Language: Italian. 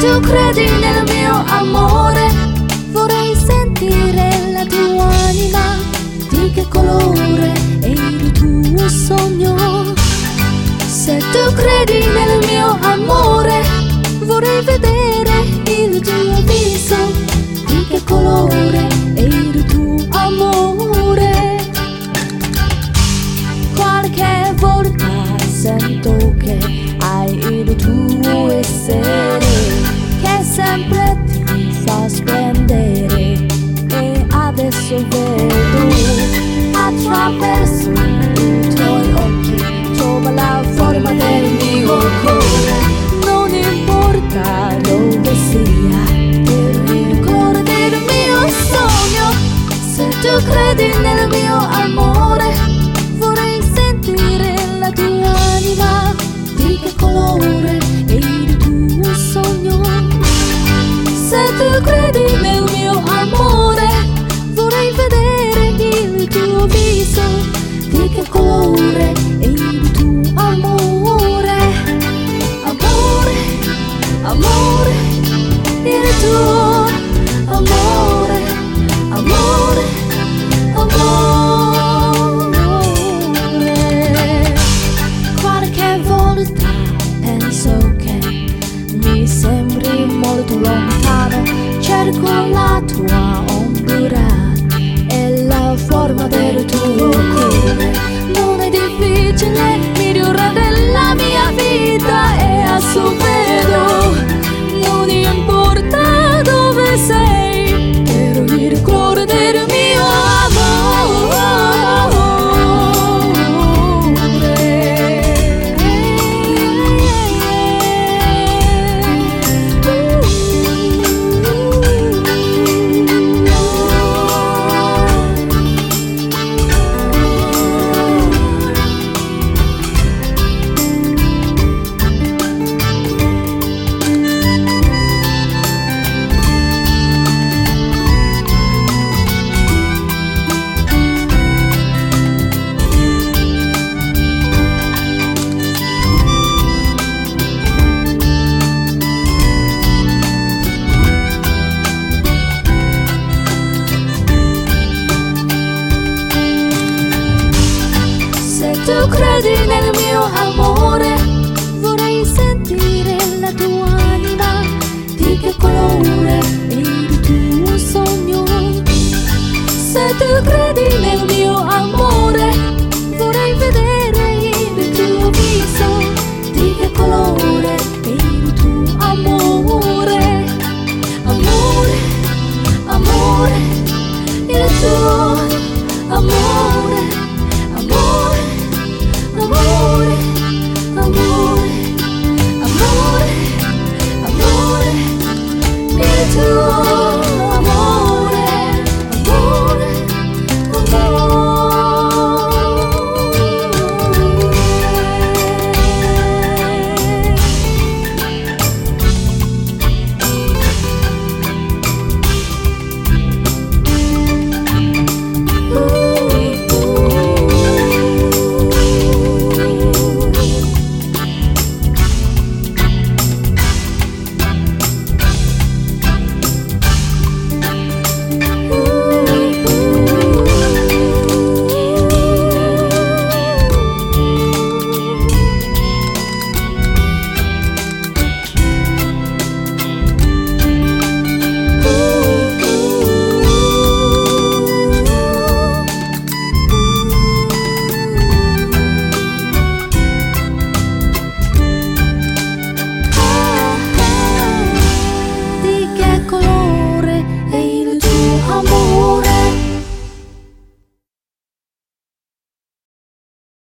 tu credi nel mio amore, vorrei sentire la tua anima, di che colore è il tuo sogno. Se tu credi nel mio amore, vorrei vedere il tuo viso, di che colore è il tuo amore. Qualche volta sento che hai il tuo essere, splendere. E adesso vedo attraverso i tuoi occhi, trova la forma del mio cuore. Non importa dove sia, il cuore del mio sogno. Se tu credi nel mio amore, vorrei sentire la tua anima, di che colore è il tuo sogno. Se tu credi nel 光狂拉土哇哦 tu credi nel mio amore? Vorrei sentire la tua anima di che colore è il tuo sogno. Se tu credi nel mio amore vorrei vedere il tuo viso di che colore è il tuo amore. Amore amore il tuo amore. to